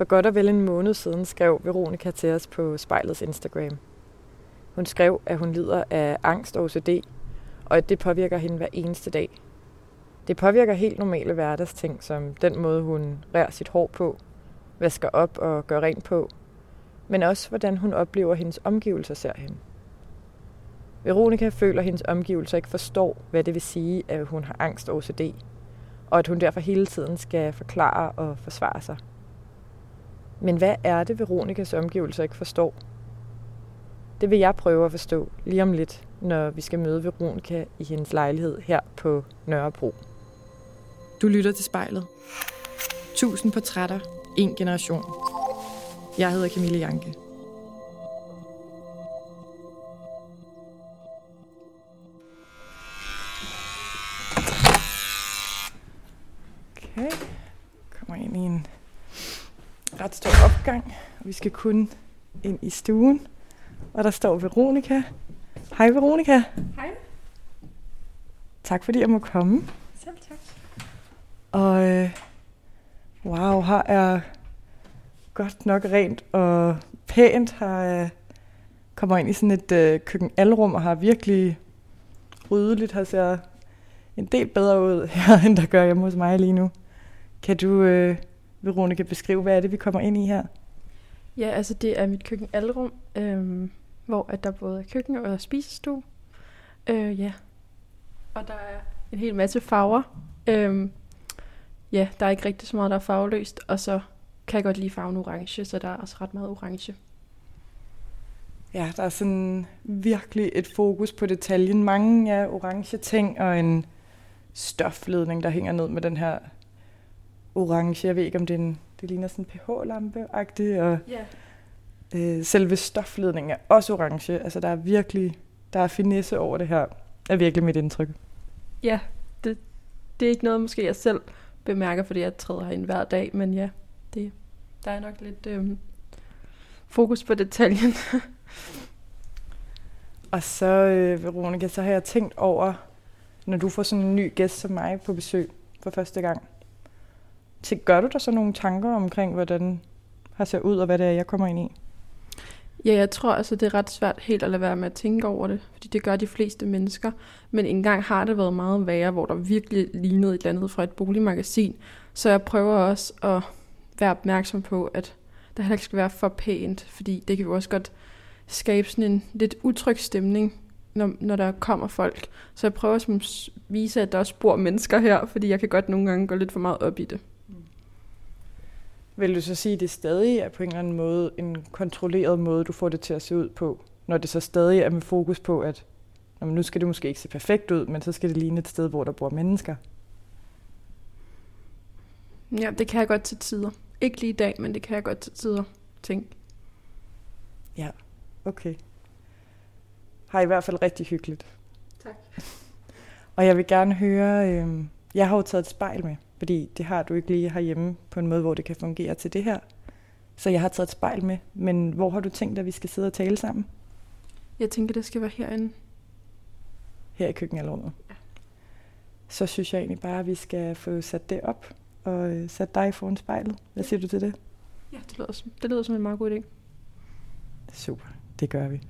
For godt og vel en måned siden skrev Veronika til os på spejlets Instagram. Hun skrev, at hun lider af angst og OCD, og at det påvirker hende hver eneste dag. Det påvirker helt normale hverdagsting, som den måde, hun rærer sit hår på, vasker op og gør rent på, men også hvordan hun oplever, at hendes omgivelser ser hende. Veronika føler, at hendes omgivelser ikke forstår, hvad det vil sige, at hun har angst og OCD, og at hun derfor hele tiden skal forklare og forsvare sig. Men hvad er det, Veronikas omgivelser ikke forstår? Det vil jeg prøve at forstå lige om lidt, når vi skal møde Veronika i hendes lejlighed her på Nørrebro. Du lytter til spejlet. Tusind portrætter, en generation. Jeg hedder Camille Janke. Okay, kommer ind i en ret stor opgang, og vi skal kun ind i stuen. Og der står Veronika. Hej Veronika. Hej. Tak fordi jeg må komme. Selv tak. Og øh, wow, her er godt nok rent og pænt. Her øh, kommer ind i sådan et øh, køkkenalrum og har virkelig ryddeligt. Her ser en del bedre ud her, end der gør hjemme hos mig lige nu. Kan du, øh, Veronika, beskrive, hvad er det, vi kommer ind i her? Ja, altså det er mit køkkenalrum, øhm, hvor at der både er køkken og spisestue. Øh, ja. Og der er en hel masse farver. Øhm, ja, der er ikke rigtig så meget, der er farveløst. Og så kan jeg godt lide farven orange, så der er også ret meget orange. Ja, der er sådan virkelig et fokus på detaljen. Mange ja, orange ting og en stofledning, der hænger ned med den her orange. Jeg ved ikke, om det, er en, det ligner sådan en pH-lampe-agtig. Og Ja. øh, selve stofledningen er også orange. Altså, der er virkelig der er finesse over det her. er virkelig mit indtryk. Ja, det, det er ikke noget, måske jeg selv bemærker, fordi jeg træder herind hver dag. Men ja, det, der er nok lidt øhm, fokus på detaljen. Og så, øh, Veronica, så har jeg tænkt over, når du får sådan en ny gæst som mig på besøg for første gang. Så gør du der så nogle tanker omkring, hvordan har ser ud, og hvad det er, jeg kommer ind i? Ja, jeg tror altså, det er ret svært helt at lade være med at tænke over det, fordi det gør de fleste mennesker. Men engang har det været meget værre, hvor der virkelig lignede et eller andet fra et boligmagasin. Så jeg prøver også at være opmærksom på, at der heller ikke skal være for pænt, fordi det kan jo også godt skabe sådan en lidt utryg stemning, når, når der kommer folk. Så jeg prøver at vise, at der også bor mennesker her, fordi jeg kan godt nogle gange gå lidt for meget op i det. Vil du så sige, at det stadig er på en eller anden måde en kontrolleret måde, du får det til at se ud på? Når det så stadig er med fokus på, at nå, men nu skal det måske ikke se perfekt ud, men så skal det ligne et sted, hvor der bor mennesker. Ja, det kan jeg godt til tider. Ikke lige i dag, men det kan jeg godt til tider tænke. Ja, okay. Har i hvert fald rigtig hyggeligt. Tak. Og jeg vil gerne høre, øh, jeg har jo taget et spejl med, fordi det har du ikke lige herhjemme på en måde, hvor det kan fungere til det her. Så jeg har taget et spejl med, men hvor har du tænkt, at vi skal sidde og tale sammen? Jeg tænker, det skal være herinde. Her i køkkenalrummet? Ja. Så synes jeg egentlig bare, at vi skal få sat det op og øh, sat dig foran spejlet. Hvad siger du til det? Ja, det lyder, som, det lyder som en meget god idé. Super, det gør vi.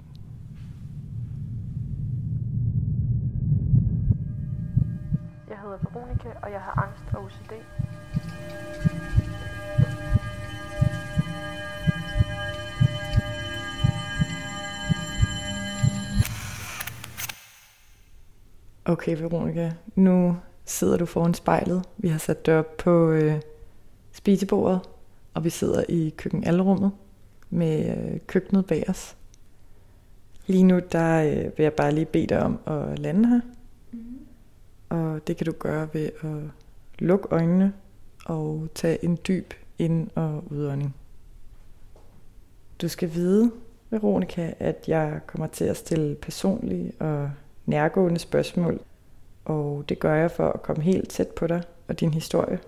Hedder Veronica, og jeg har angst og OCD. Okay, Veronica, Nu sidder du foran spejlet. Vi har sat dig op på øh, spisebordet, og vi sidder i køkkenalrummet med øh, køkkenet bag os. Lige nu der øh, vil jeg bare lige bede dig om at lande her. Og det kan du gøre ved at lukke øjnene og tage en dyb ind- og udånding. Du skal vide, Veronika, at jeg kommer til at stille personlige og nærgående spørgsmål, og det gør jeg for at komme helt tæt på dig og din historie.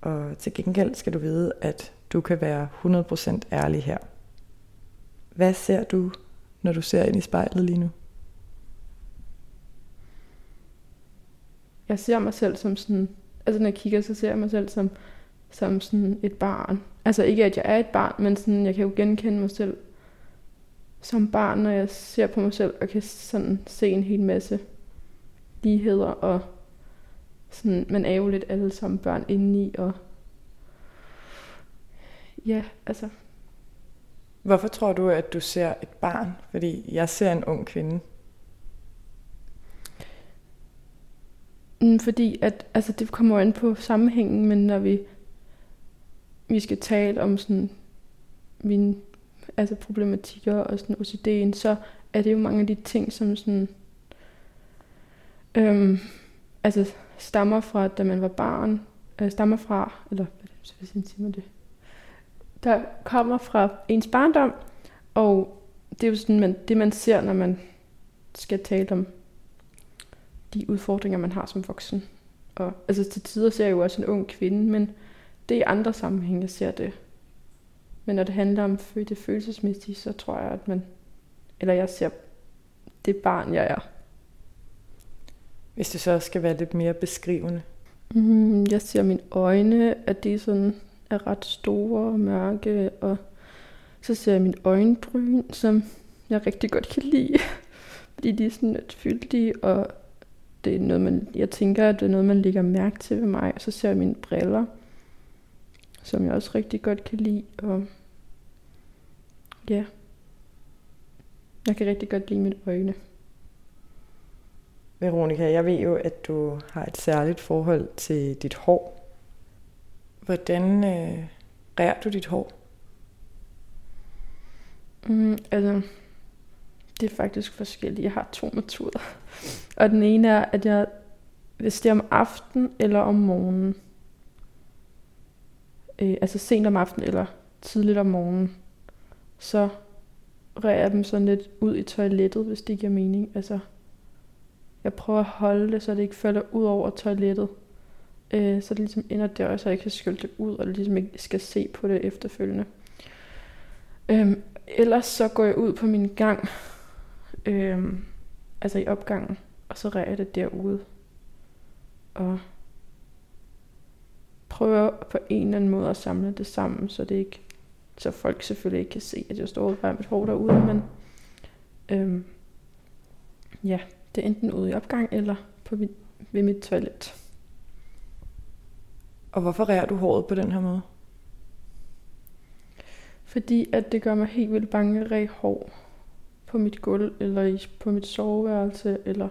Og til gengæld skal du vide, at du kan være 100% ærlig her. Hvad ser du, når du ser ind i spejlet lige nu? Jeg ser mig selv som sådan... Altså, når jeg kigger, så ser jeg mig selv som som sådan et barn. Altså ikke, at jeg er et barn, men sådan, jeg kan jo genkende mig selv som barn, når jeg ser på mig selv, og kan sådan se en hel masse ligheder, og sådan, man er jo lidt alle sammen børn indeni, og ja, altså. Hvorfor tror du, at du ser et barn? Fordi jeg ser en ung kvinde. Mm, fordi at, altså det kommer ind på sammenhængen, men når vi, vi skal tale om sådan mine altså problematikker og sådan OCD'en, så er det jo mange af de ting, som sådan, øhm, altså stammer fra, da man var barn, øh, stammer fra, eller hvad siger man det, der kommer fra ens barndom, og det er jo sådan man, det, man ser, når man skal tale om de udfordringer, man har som voksen. Og altså til tider ser jeg jo også en ung kvinde, men det er i andre sammenhænge, jeg ser det. Men når det handler om det følelsesmæssige, så tror jeg, at man, eller jeg ser det barn, jeg er. Hvis det så skal være lidt mere beskrivende. Mm, jeg ser mine øjne, at de sådan er ret store og mørke, og så ser jeg mine øjenbryn, som jeg rigtig godt kan lide, fordi de er sådan lidt fyldige, og det er noget, man, jeg tænker, at det er noget, man lægger mærke til ved mig. Og så ser jeg mine briller, som jeg også rigtig godt kan lide, og ja, jeg kan rigtig godt lide mine øjne. Veronika, jeg ved jo, at du har et særligt forhold til dit hår. Hvordan øh, rærer du dit hår? Mm, altså, det er faktisk forskelligt. Jeg har to metoder. Og den ene er, at jeg, hvis det er om aftenen eller om morgenen, øh, altså sent om aftenen eller tidligt om morgenen, så rærer jeg dem sådan lidt ud i toilettet, hvis det giver mening. Altså, jeg prøver at holde det, så det ikke falder ud over toilettet. Øh, så det ligesom ender der, så jeg kan skylde det ud, og ligesom ikke skal se på det efterfølgende. Øhm, ellers så går jeg ud på min gang, øhm, altså i opgangen, og så rærer jeg det derude. Og prøver på en eller anden måde at samle det sammen, så det ikke så folk selvfølgelig ikke kan se, at jeg står og mit hår derude, men øhm, ja, det er enten ude i opgang eller på mit, ved mit toilet. Og hvorfor rærer du håret på den her måde? Fordi at det gør mig helt vildt bange at hår på mit gulv, eller i, på mit soveværelse, eller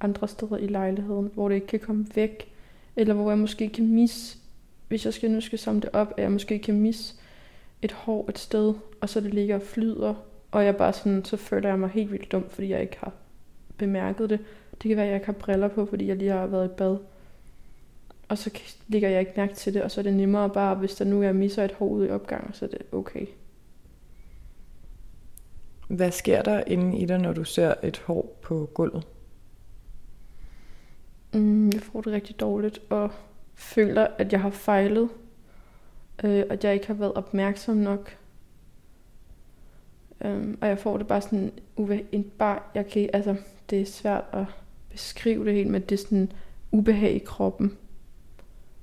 andre steder i lejligheden, hvor det ikke kan komme væk, eller hvor jeg måske kan misse, hvis jeg skal nu skal samle det op, at jeg måske kan misse et hår et sted, og så det ligger og flyder, og jeg bare sådan, så føler jeg mig helt vildt dum, fordi jeg ikke har bemærket det. Det kan være, at jeg ikke har briller på, fordi jeg lige har været i bad. Og så ligger jeg ikke mærke til det, og så er det nemmere bare, hvis der nu er misser et hår ud i opgang, så er det okay. Hvad sker der inde i dig, når du ser et hår på gulvet? Mm, jeg får det rigtig dårligt, og føler, at jeg har fejlet, øh, at jeg ikke har været opmærksom nok. Øh, og jeg får det bare sådan, en bar. jeg kan, altså, det er svært at beskrive det helt, men det er sådan ubehag i kroppen.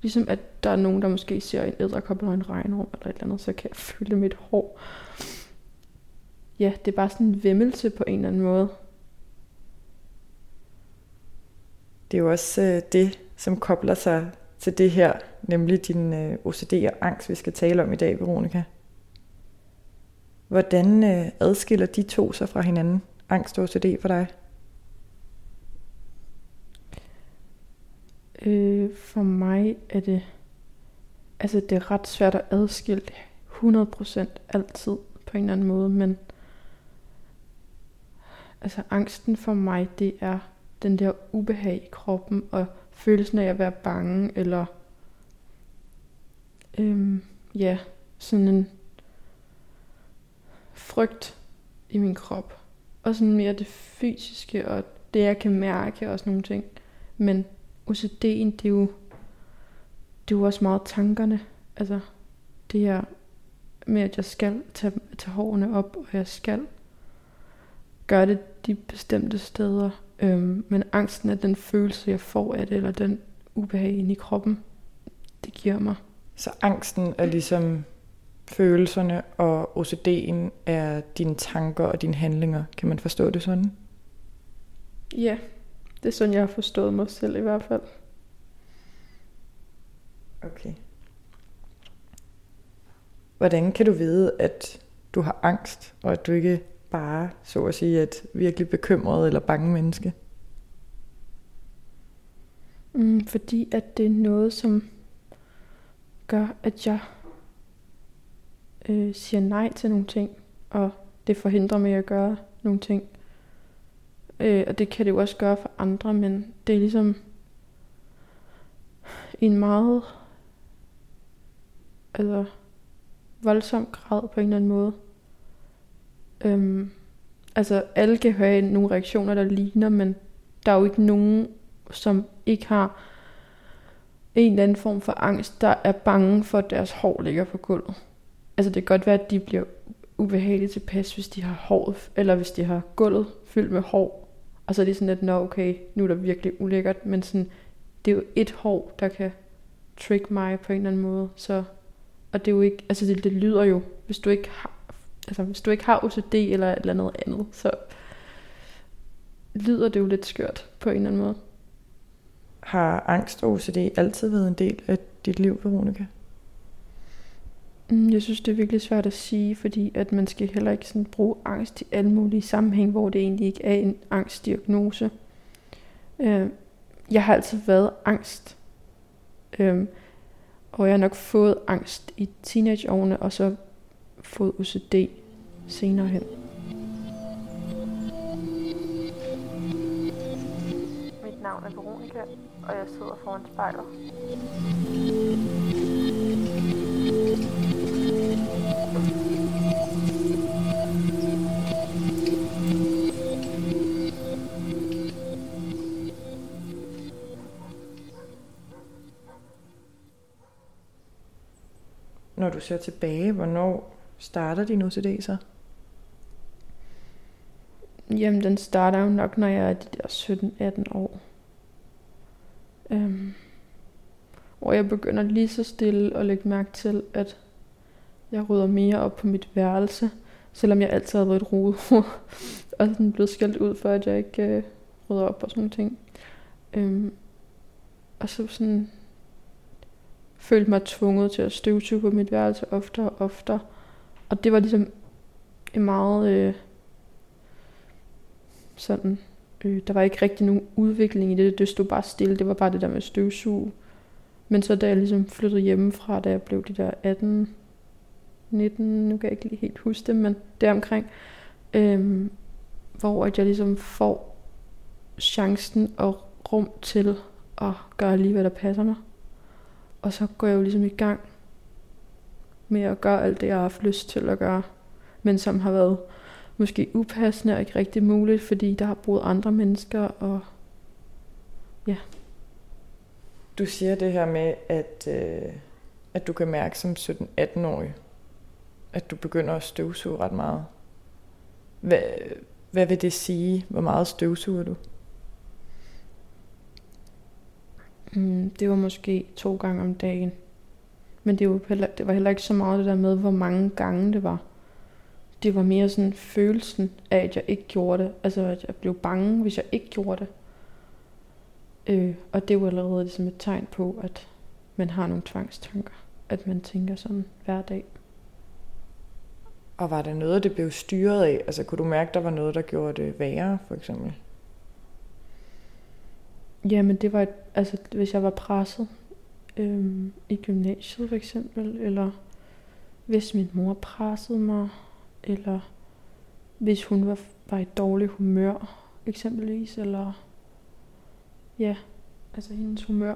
Ligesom at der er nogen, der måske ser en æderkop eller en regnorm eller et eller andet, så kan jeg føle mit hår. Ja, det er bare sådan en vemmelse på en eller anden måde. Det er jo også øh, det, som kobler sig til det her, nemlig din øh, OCD og angst, vi skal tale om i dag, Veronika. Hvordan øh, adskiller de to sig fra hinanden, angst og OCD for dig? Øh, for mig er det, altså det er ret svært at adskille 100% altid på en eller anden måde, men altså angsten for mig, det er den der ubehag i kroppen, og følelsen af at være bange, eller øhm, ja, sådan en frygt i min krop. Og sådan mere det fysiske, og det jeg kan mærke, og sådan nogle ting. Men OCD'en, det er jo, det er jo også meget tankerne. Altså, det er med, at jeg skal tage, tage hårene op, og jeg skal gøre det de bestemte steder. Øhm, men angsten er den følelse, jeg får af det, eller den ubehag inde i kroppen, det giver mig. Så angsten er ligesom følelserne, og OCD'en er dine tanker og dine handlinger. Kan man forstå det sådan? Ja, det er sådan, jeg har forstået mig selv i hvert fald. Okay. Hvordan kan du vide, at du har angst, og at du ikke bare, så at sige, et virkelig bekymret eller bange menneske? Mm, fordi at det er noget, som gør, at jeg øh, siger nej til nogle ting, og det forhindrer mig at gøre nogle ting. Øh, og det kan det jo også gøre for andre, men det er ligesom i en meget altså, voldsom grad på en eller anden måde. Øhm, altså alle kan have nogle reaktioner, der ligner, men der er jo ikke nogen, som ikke har en eller anden form for angst, der er bange for, at deres hår ligger på gulvet. Altså det kan godt være, at de bliver ubehageligt tilpas, hvis de har hår, eller hvis de har gulvet fyldt med hår. Og så er det sådan, lidt, nå okay, nu er der virkelig ulækkert, men sådan, det er jo et hår, der kan trick mig på en eller anden måde. Så, og det er jo ikke, altså det, det lyder jo, hvis du ikke har, altså hvis du ikke har OCD eller et eller andet andet, så lyder det jo lidt skørt på en eller anden måde. Har angst og OCD altid været en del af dit liv, Veronica? Mm, jeg synes, det er virkelig svært at sige, fordi at man skal heller ikke sådan bruge angst i alle mulige sammenhæng, hvor det egentlig ikke er en angstdiagnose. Øh, jeg har altid været angst. Øh, og jeg har nok fået angst i teenageårene, og så fået OCD senere hen. Mit navn er Veronica, og jeg sidder foran spejlet. Når du ser tilbage, hvornår starter din OCD så? Jamen, den starter jo nok, når jeg er de der 17-18 år. Øhm, hvor jeg begynder lige så stille at lægge mærke til, at jeg rydder mere op på mit værelse, selvom jeg altid har været et rodet og sådan blevet skældt ud for, at jeg ikke øh, rydder op og sådan nogle ting. Øhm, og så sådan følte mig tvunget til at støvsuge på mit værelse oftere og oftere. Og det var ligesom en meget øh, sådan, øh, der var ikke rigtig nogen udvikling i det, det stod bare stille, det var bare det der med støvsug. Men så da jeg ligesom flyttede hjemmefra, da jeg blev de der 18, 19, nu kan jeg ikke lige helt huske det, men deromkring, øh, hvor at jeg ligesom får chancen og rum til at gøre lige, hvad der passer mig. Og så går jeg jo ligesom i gang med at gøre alt det, jeg har haft lyst til at gøre, men som har været måske upassende og ikke rigtig muligt, fordi der har boet andre mennesker, og ja. Du siger det her med, at, øh, at du kan mærke som 17-18-årig, at du begynder at støvsuge ret meget. Hvad, hvad vil det sige? Hvor meget støvsuger du? Mm, det var måske to gange om dagen. Men det var, heller, det var heller ikke så meget det der med, hvor mange gange det var. Det var mere sådan følelsen af, at jeg ikke gjorde det. Altså, at jeg blev bange, hvis jeg ikke gjorde det. Øh, og det var allerede ligesom et tegn på, at man har nogle tvangstanker. At man tænker sådan hver dag. Og var der noget, det blev styret af? Altså kunne du mærke, der var noget, der gjorde det værre, for eksempel? Jamen det var, altså hvis jeg var presset øhm, i gymnasiet for eksempel, eller hvis min mor pressede mig, eller hvis hun var, var i dårlig humør eksempelvis, eller ja, altså hendes humør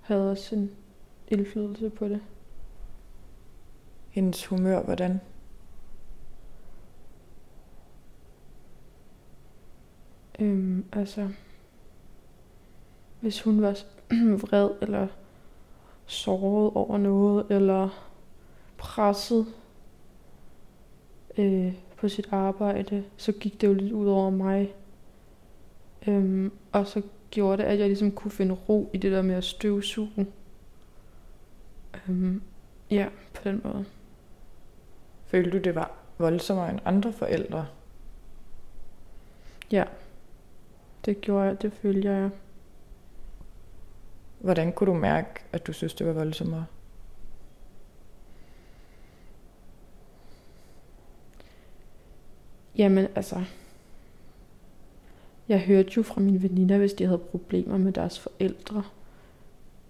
havde også en indflydelse på det. Hendes humør, hvordan? Øhm, altså, hvis hun var vred eller såret over noget, eller presset øh, på sit arbejde, så gik det jo lidt ud over mig. Øhm, og så gjorde det, at jeg ligesom kunne finde ro i det der med at støvsuge. Øhm, ja, på den måde. Følte du, det var voldsommere end andre forældre? Ja, det gjorde jeg, det følte jeg. Hvordan kunne du mærke, at du synes, det var voldsommere? Jamen altså, jeg hørte jo fra mine veninder, hvis de havde problemer med deres forældre.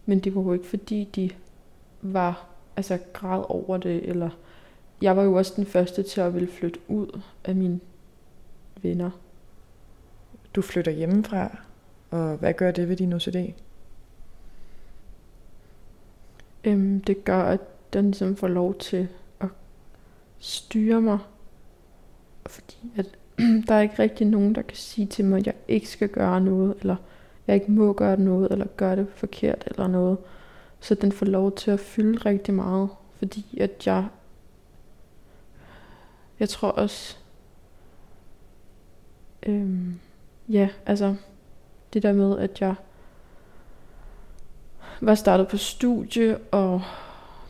Men det var jo ikke fordi, de var altså græd over det, eller jeg var jo også den første til at ville flytte ud af mine venner. Du flytter hjemmefra, og hvad gør det ved din OCD? Øhm, det gør, at den ligesom får lov til at styre mig. Fordi at der er ikke rigtig nogen, der kan sige til mig, at jeg ikke skal gøre noget, eller jeg ikke må gøre noget, eller gøre det forkert, eller noget. Så den får lov til at fylde rigtig meget, fordi at jeg, jeg tror også, øhm, ja, altså, det der med, at jeg var startet på studie, og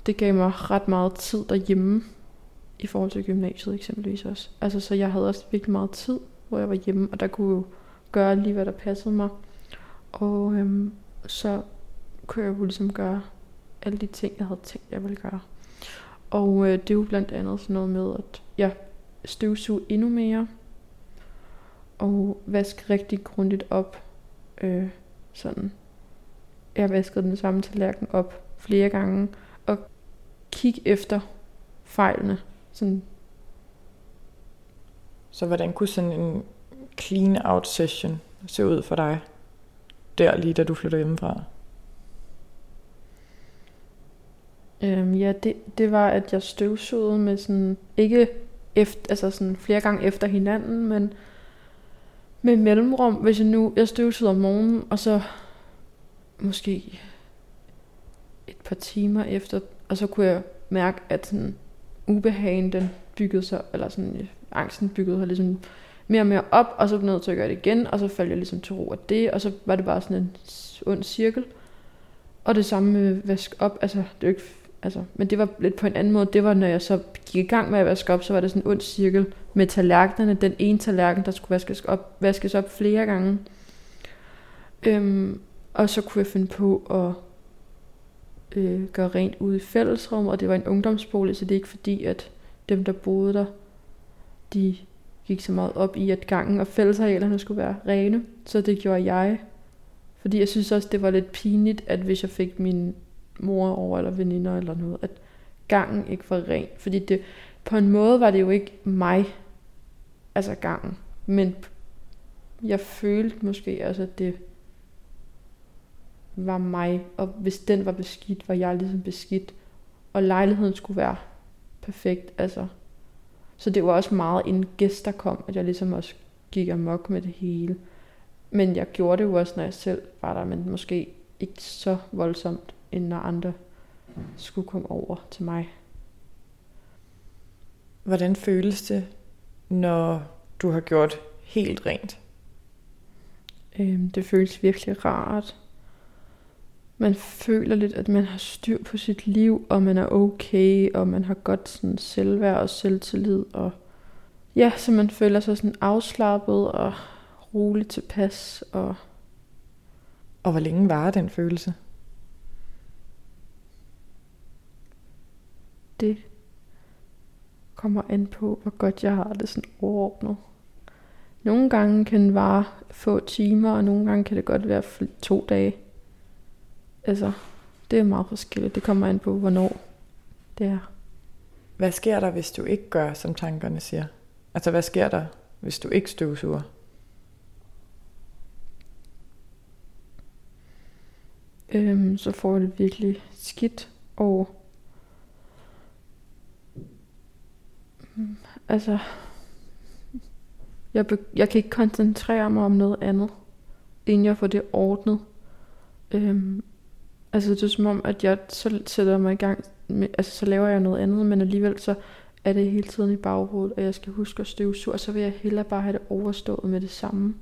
det gav mig ret meget tid derhjemme, i forhold til gymnasiet eksempelvis også. Altså, så jeg havde også virkelig meget tid, hvor jeg var hjemme, og der kunne jo gøre lige, hvad der passede mig. Og øhm, så kunne jeg jo ligesom gøre alle de ting, jeg havde tænkt, jeg ville gøre. Og øh, det er jo blandt andet sådan noget med, at jeg støvsuge endnu mere, og vaske rigtig grundigt op. Øh, sådan. Jeg vaskede den samme tallerken op flere gange, og kigge efter fejlene. Sådan. Så hvordan kunne sådan en clean out session se ud for dig? Der lige da du flytter hjemmefra? Øhm, ja, det, det var, at jeg støvsugede med sådan, ikke efter, altså sådan flere gange efter hinanden, men med mellemrum, hvis jeg nu, jeg støvsugede om morgenen, og så måske et par timer efter, og så kunne jeg mærke, at sådan ubehagen, den byggede sig, eller sådan øh, angsten byggede sig ligesom mere og mere op, og så blev jeg nødt til at gøre det igen, og så faldt jeg ligesom til ro af det, og så var det bare sådan en ond cirkel. Og det samme med vask op, altså det er ikke Altså, men det var lidt på en anden måde. Det var, når jeg så gik i gang med at vaske op, så var det sådan en ond cirkel med tallerkenerne. Den ene tallerken, der skulle vaskes op, vaskes op flere gange. Øhm, og så kunne jeg finde på at øh, gøre rent ude i fællesrummet, og det var en ungdomsbolig, så det er ikke fordi, at dem, der boede der, de gik så meget op i, at gangen og fællesarealerne skulle være rene. Så det gjorde jeg. Fordi jeg synes også, det var lidt pinligt, at hvis jeg fik min mor over, eller veninder eller noget, at gangen ikke var ren. Fordi det, på en måde var det jo ikke mig, altså gangen. Men jeg følte måske også, at det var mig, og hvis den var beskidt, var jeg ligesom beskidt, og lejligheden skulle være perfekt, altså. Så det var også meget en gæst, der kom, at jeg ligesom også gik amok med det hele. Men jeg gjorde det jo også, når jeg selv var der, men måske ikke så voldsomt end når andre skulle komme over til mig. Hvordan føles det, når du har gjort helt rent? Øhm, det føles virkelig rart. Man føler lidt, at man har styr på sit liv, og man er okay, og man har godt sådan selvværd og selvtillid. Og ja, så man føler sig sådan afslappet og roligt tilpas. Og, og hvor længe var den følelse? det kommer an på, hvor godt jeg har det sådan overordnet. Nogle gange kan det vare få timer, og nogle gange kan det godt være to dage. Altså, det er meget forskelligt. Det kommer an på, hvornår det er. Hvad sker der, hvis du ikke gør, som tankerne siger? Altså, hvad sker der, hvis du ikke støvsuger? Øhm, så får jeg det virkelig skidt, og Altså, jeg, be- jeg kan ikke koncentrere mig om noget andet, inden jeg får det ordnet. Øhm, altså det er som om, at jeg så sætter mig i gang, med, altså så laver jeg noget andet, men alligevel så er det hele tiden i baghovedet, og jeg skal huske at støvsuge, og så vil jeg hellere bare have det overstået med det samme.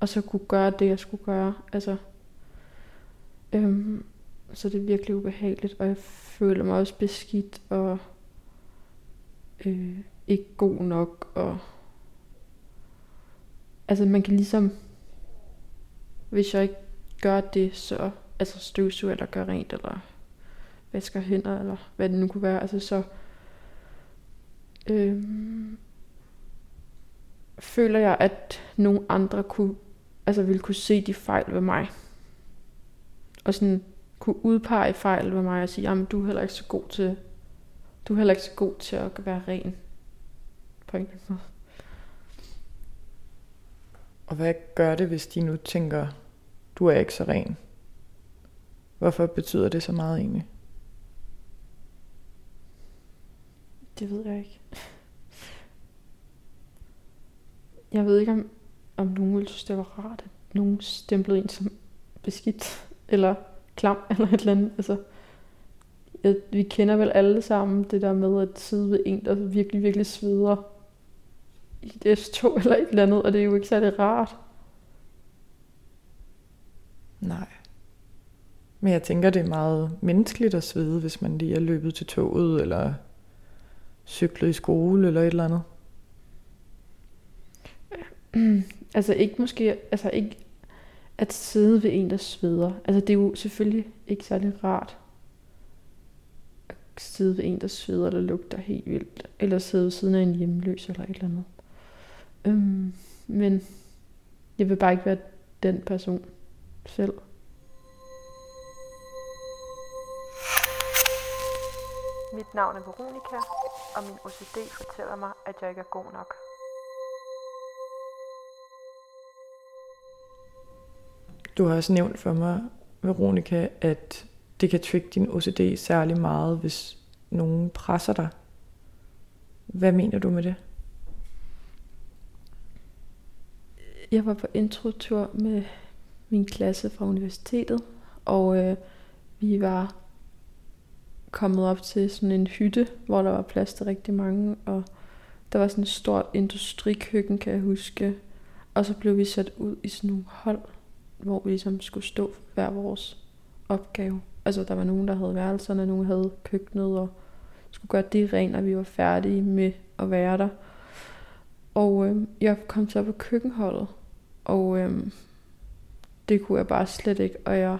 Og så kunne gøre det, jeg skulle gøre. Altså, øhm, så det er virkelig ubehageligt, og jeg føler mig også beskidt og øh, ikke god nok. Og altså man kan ligesom, hvis jeg ikke gør det, så altså støvsuger eller gør rent, eller vasker hænder, eller hvad det nu kunne være, altså så øh, føler jeg, at nogle andre kunne, altså ville kunne se de fejl ved mig. Og sådan kunne udpege fejl ved mig og sige, jamen du er heller ikke så god til, du er heller ikke så god til at være ren. På en måde. Og hvad gør det, hvis de nu tænker, du er ikke så ren? Hvorfor betyder det så meget egentlig? Det ved jeg ikke. Jeg ved ikke, om, om nogen ville synes, det var rart, at nogen stemplede en som beskidt, eller klam, eller et eller andet. Altså, jeg, vi kender vel alle sammen det der med at sidde ved en, der virkelig, virkelig sveder i et S2 eller et eller andet, og det er jo ikke særlig rart. Nej. Men jeg tænker, det er meget menneskeligt at svede, hvis man lige er løbet til toget, eller cyklet i skole, eller et eller andet. altså ikke måske, altså ikke at sidde ved en, der sveder. Altså det er jo selvfølgelig ikke særlig rart at sidde ved en, der sveder eller lugter helt vildt. Eller sidde ved siden af en hjemløs eller et eller andet. Øhm, men jeg vil bare ikke være den person selv. Mit navn er Veronika, og min OCD fortæller mig, at jeg ikke er god nok. Du har også nævnt for mig, Veronika, at det kan trigge din OCD særlig meget, hvis nogen presser dig. Hvad mener du med det? Jeg var på introtur med min klasse fra universitetet, og øh, vi var kommet op til sådan en hytte, hvor der var plads til rigtig mange, og der var sådan et stort industrikøkken, kan jeg huske. Og så blev vi sat ud i sådan nogle hold, hvor vi ligesom skulle stå for hver vores opgave. Altså der var nogen, der havde værelserne, nogen havde køkkenet, og skulle gøre det rent, når vi var færdige med at være der. Og øh, jeg kom så på køkkenholdet, og øh, det kunne jeg bare slet ikke, og jeg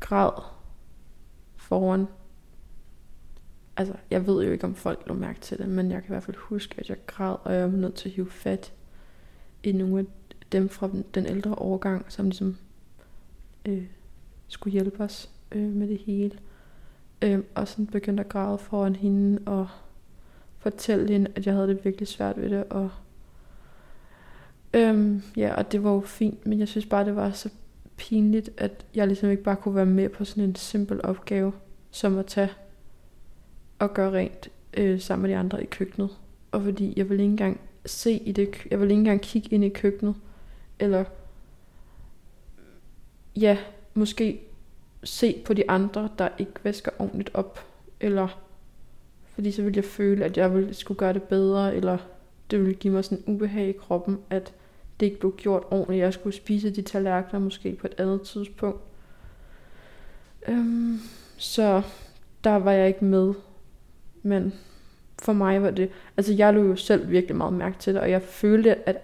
græd foran. Altså, jeg ved jo ikke, om folk lå mærke til det, men jeg kan i hvert fald huske, at jeg græd, og jeg var nødt til at hive fat i nogle af dem fra den ældre overgang, som ligesom øh, skulle hjælpe os øh, med det hele. Øh, og sådan begyndte at græde foran hende og fortælle hende, at jeg havde det virkelig svært ved det. Og, Øhm, ja, og det var jo fint, men jeg synes bare, det var så pinligt, at jeg ligesom ikke bare kunne være med på sådan en simpel opgave, som at tage og gøre rent øh, sammen med de andre i køkkenet. Og fordi jeg ville ikke engang se i det, jeg ville ikke engang kigge ind i køkkenet, eller ja, måske se på de andre, der ikke vasker ordentligt op, eller fordi så ville jeg føle, at jeg ville skulle gøre det bedre, eller det ville give mig sådan en ubehag i kroppen, at det ikke blev gjort ordentligt. Jeg skulle spise de tallerkener måske på et andet tidspunkt. Øhm, så der var jeg ikke med. Men for mig var det... Altså jeg lå jo selv virkelig meget mærke til det, og jeg følte, at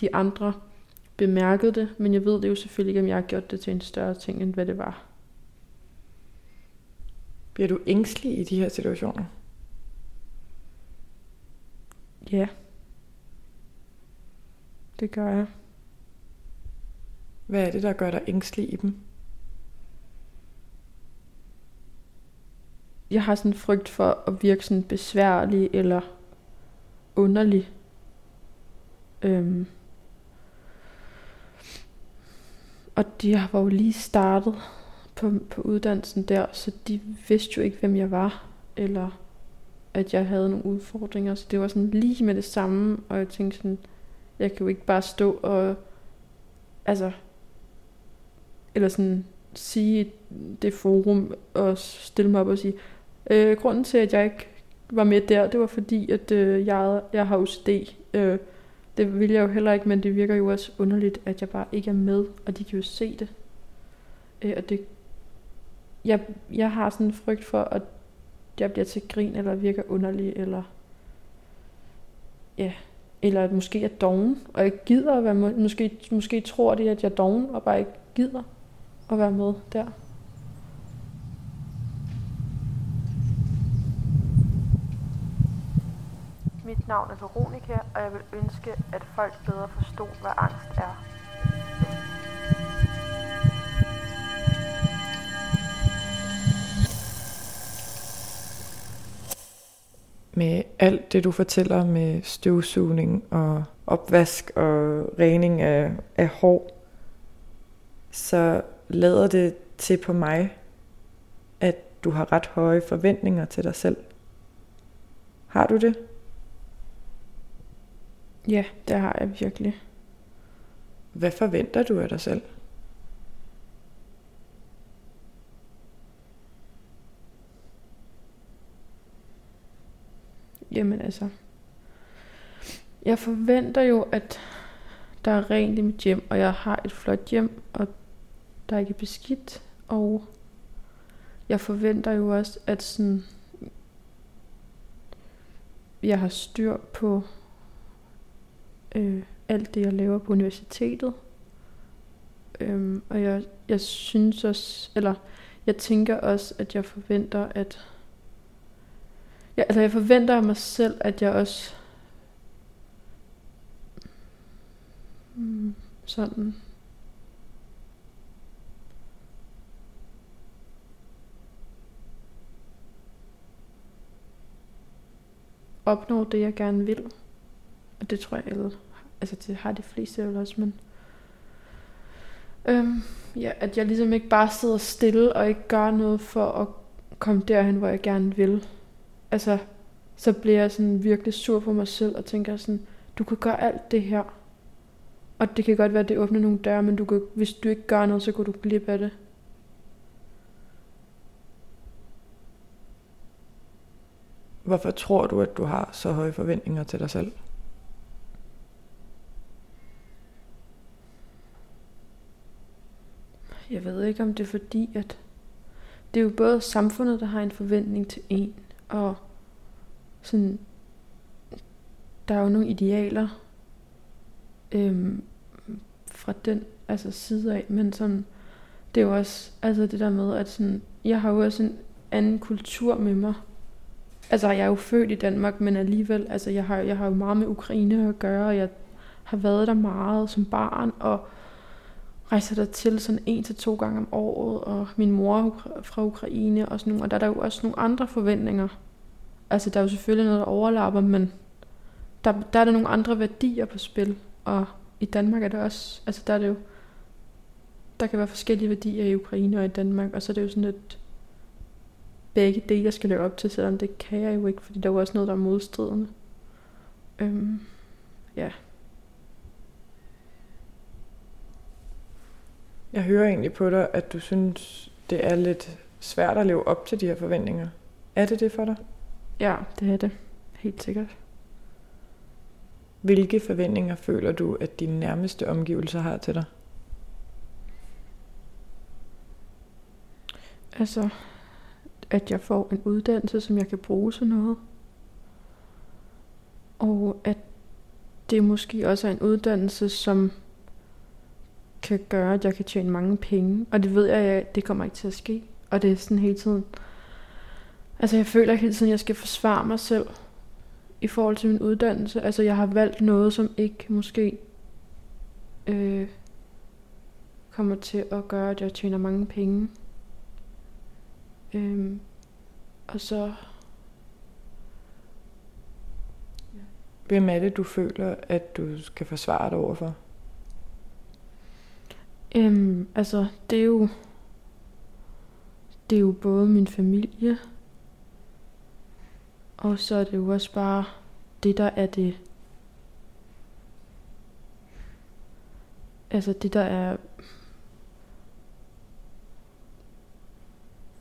de andre bemærkede det, men jeg ved det jo selvfølgelig ikke, om jeg har gjort det til en større ting, end hvad det var. Bliver du ængstelig i de her situationer? Ja. Det gør jeg. Hvad er det, der gør dig ængstelig i dem? Jeg har sådan frygt for at virke sådan besværlig eller underlig. Øhm. Og de var jo lige startet på, på uddannelsen der, så de vidste jo ikke, hvem jeg var, eller at jeg havde nogle udfordringer. Så det var sådan lige med det samme, og jeg tænkte sådan, jeg kan jo ikke bare stå og, altså, eller sådan sige det forum og stille mig op og sige, øh, grunden til, at jeg ikke var med der, det var fordi, at øh, jeg, jeg har OCD. Øh, det vil jeg jo heller ikke, men det virker jo også underligt, at jeg bare ikke er med, og de kan jo se det. Øh, og det jeg, jeg har sådan en frygt for, at jeg bliver til grin, eller virker underlig, eller ja, eller at måske er doven, og ikke gider at være med. Måske, måske tror de, at jeg er doven, og bare ikke gider at være med der. Mit navn er Veronika, og jeg vil ønske, at folk bedre forstod, hvad angst er. med alt det, du fortæller med støvsugning og opvask og rening af, af hår, så lader det til på mig, at du har ret høje forventninger til dig selv. Har du det? Ja, det har jeg virkelig. Hvad forventer du af dig selv? Jamen altså, jeg forventer jo, at der er rent i mit hjem, og jeg har et flot hjem, og der er ikke beskidt, og jeg forventer jo også, at sådan, jeg har styr på øh, alt det, jeg laver på universitetet. Øhm, og jeg, jeg synes også, eller jeg tænker også, at jeg forventer, at Ja, altså jeg forventer af mig selv, at jeg også mm, sådan opnår det, jeg gerne vil. Og det tror jeg, alle, altså det har de fleste vel også, men øhm, ja, at jeg ligesom ikke bare sidder stille og ikke gør noget for at komme derhen, hvor jeg gerne vil altså, så bliver jeg sådan virkelig sur på mig selv og tænker sådan, du kan gøre alt det her. Og det kan godt være, at det åbner nogle døre, men du kan, hvis du ikke gør noget, så går du glip af det. Hvorfor tror du, at du har så høje forventninger til dig selv? Jeg ved ikke, om det er fordi, at det er jo både samfundet, der har en forventning til en, og sådan, der er jo nogle idealer øhm, fra den altså side af, men sådan, det er jo også altså det der med, at sådan, jeg har jo også en anden kultur med mig. Altså, jeg er jo født i Danmark, men alligevel, altså, jeg har, jeg har jo meget med Ukraine at gøre, og jeg har været der meget som barn, og rejser der til sådan en til to gange om året, og min mor fra Ukraine og sådan nogle, og der er der jo også nogle andre forventninger. Altså, der er jo selvfølgelig noget, der overlapper, men der, der er der nogle andre værdier på spil, og i Danmark er det også, altså der er det jo, der kan være forskellige værdier i Ukraine og i Danmark, og så er det jo sådan, at begge dele, jeg skal leve op til, selvom det kan jeg jo ikke, fordi der er jo også noget, der er modstridende. Øhm, ja. Jeg hører egentlig på dig, at du synes, det er lidt svært at leve op til de her forventninger. Er det det for dig? Ja, det er det. Helt sikkert. Hvilke forventninger føler du, at dine nærmeste omgivelser har til dig? Altså, at jeg får en uddannelse, som jeg kan bruge til noget. Og at det måske også er en uddannelse, som kan gøre, at jeg kan tjene mange penge. Og det ved jeg, at det kommer ikke til at ske. Og det er sådan hele tiden. Altså jeg føler hele tiden, at jeg skal forsvare mig selv i forhold til min uddannelse. Altså jeg har valgt noget, som ikke måske øh, kommer til at gøre, at jeg tjener mange penge. Øh, og så... Hvem er det, du føler, at du skal forsvare dig overfor? Øhm, altså, det er jo... Det er jo både min familie, og så er det jo også bare det, der er det... Altså det, der er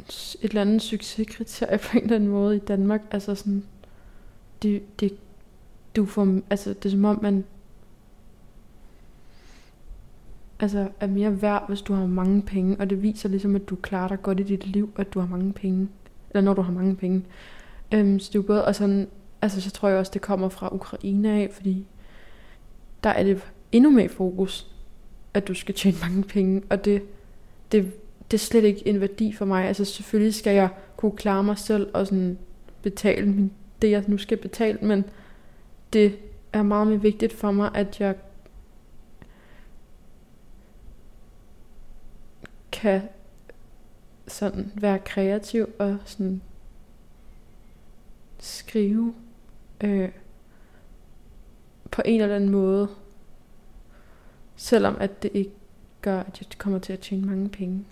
et eller andet succeskriterie på en eller anden måde i Danmark. Altså sådan, det, det, du får, altså det er som om man altså, er mere værd, hvis du har mange penge, og det viser ligesom, at du klarer dig godt i dit liv, at du har mange penge. Eller når du har mange penge. Øhm, så det er jo både, og sådan, altså så tror jeg også, det kommer fra Ukraine af, fordi der er det endnu mere fokus, at du skal tjene mange penge, og det, det, det er slet ikke en værdi for mig. Altså selvfølgelig skal jeg kunne klare mig selv og sådan betale min, det, jeg nu skal betale, men det er meget mere vigtigt for mig, at jeg kan sådan være kreativ og sådan skrive øh, på en eller anden måde, selvom at det ikke gør, at jeg kommer til at tjene mange penge.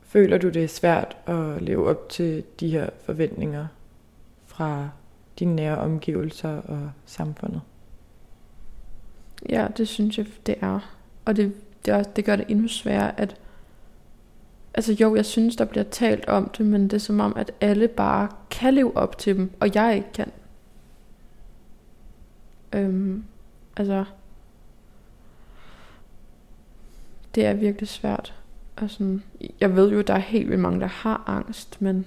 Føler du, det er svært at leve op til de her forventninger fra dine nære omgivelser og samfundet? Ja, det synes jeg, det er. Og det, det, også, det gør det endnu sværere, at Altså jo, jeg synes, der bliver talt om det, men det er som om, at alle bare kan leve op til dem, og jeg ikke kan. Øhm, altså, det er virkelig svært. Og sådan, jeg ved jo, der er helt vildt mange, der har angst, men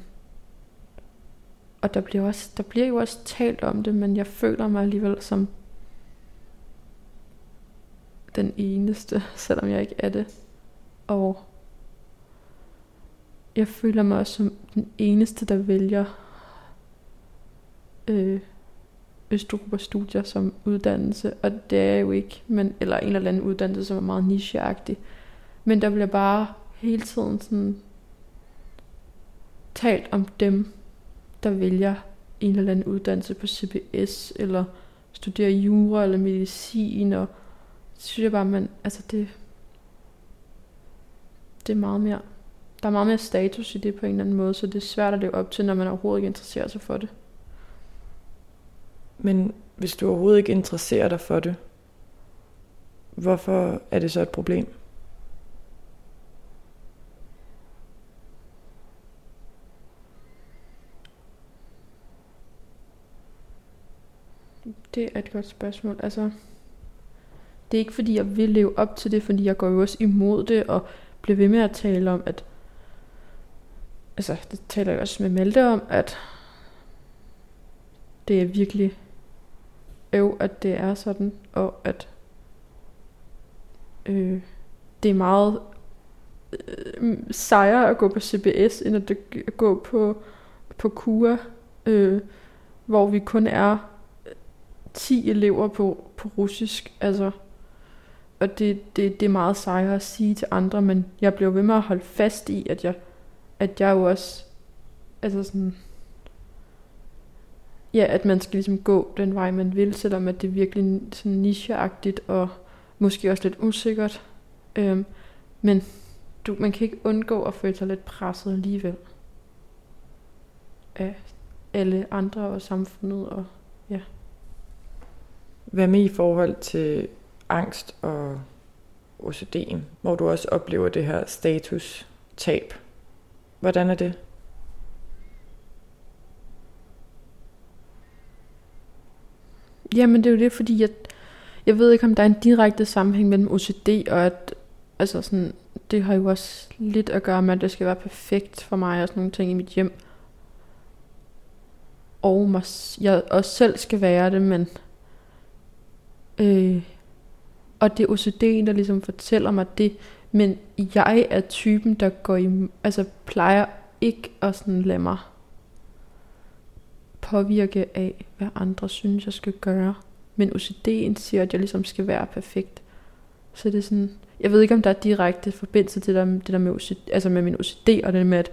og der bliver, også, der bliver jo også talt om det, men jeg føler mig alligevel som den eneste, selvom jeg ikke er det. Og jeg føler mig også som den eneste, der vælger øh, Østeuropa studier som uddannelse, og det er jo ikke, men, eller en eller anden uddannelse, som er meget nicheagtig. Men der bliver bare hele tiden sådan talt om dem, der vælger en eller anden uddannelse på CBS, eller studerer jura eller medicin, og synes jeg bare, man, altså det, det er meget mere, der er meget mere status i det på en eller anden måde, så det er svært at leve op til, når man overhovedet ikke interesserer sig for det. Men hvis du overhovedet ikke interesserer dig for det, hvorfor er det så et problem? Det er et godt spørgsmål. Altså, det er ikke fordi, jeg vil leve op til det, fordi jeg går jo også imod det, og bliver ved med at tale om, at altså, det taler jeg også med Malte om, at det er virkelig øv, at det er sådan, og at øh, det er meget øh, mm, sejere at gå på CBS, end at gå på, på KUA, øh, hvor vi kun er øh, 10 elever på, på russisk. Altså, og det, det, det er meget sejere at sige til andre, men jeg bliver ved med at holde fast i, at jeg, at jeg jo også, altså sådan, ja, at man skal ligesom gå den vej, man vil, selvom at det er virkelig sådan nicheagtigt og måske også lidt usikkert. Øhm, men du, man kan ikke undgå at føle sig lidt presset alligevel af alle andre og samfundet og ja. Hvad med i forhold til angst og OCD'en, hvor du også oplever det her status-tab? Hvordan er det? Jamen det er jo det, fordi jeg, jeg ved ikke, om der er en direkte sammenhæng mellem OCD og at, altså sådan, det har jo også lidt at gøre med, at det skal være perfekt for mig og sådan nogle ting i mit hjem. Og mig, jeg også selv skal være det, men øh, og det er OCD'en, der ligesom fortæller mig det, men jeg er typen, der går i, altså plejer ikke at sådan lade mig påvirke af, hvad andre synes, jeg skal gøre. Men OCD'en siger, at jeg ligesom skal være perfekt. Så det er sådan, jeg ved ikke, om der er direkte forbindelse til det der, det der med, OCD, altså med min OCD, og det med, at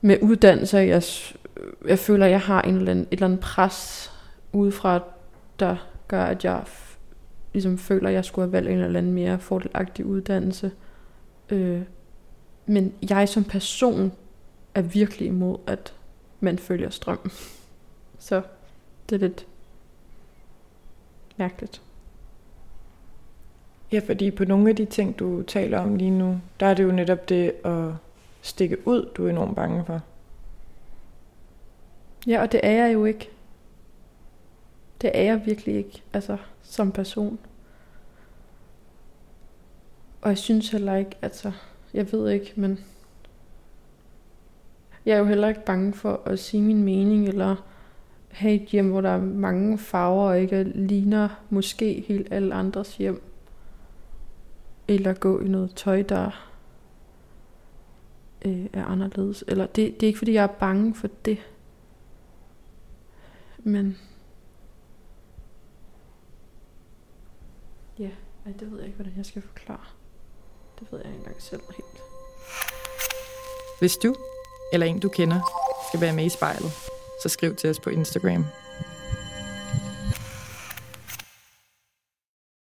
med uddannelse, jeg, jeg føler, at jeg har en eller anden, et eller andet pres udefra, der gør, at jeg ligesom føler, at jeg skulle have valgt en eller anden mere fordelagtig uddannelse. Øh, men jeg som person er virkelig imod, at man følger strøm. Så det er lidt mærkeligt. Ja, fordi på nogle af de ting, du taler om lige nu, der er det jo netop det at stikke ud, du er enormt bange for. Ja, og det er jeg jo ikke. Det er jeg virkelig ikke, altså som person. Og jeg synes heller ikke, altså, jeg ved ikke, men jeg er jo heller ikke bange for at sige min mening, eller have et hjem, hvor der er mange farver, og ikke ligner måske helt alle andres hjem. Eller gå i noget tøj, der øh, er anderledes. Eller det, det er ikke, fordi jeg er bange for det. Men ja, ej, det ved jeg ikke, hvordan jeg skal forklare. Det ved jeg ikke engang selv helt. Hvis du eller en du kender skal være med i spejlet, så skriv til os på Instagram.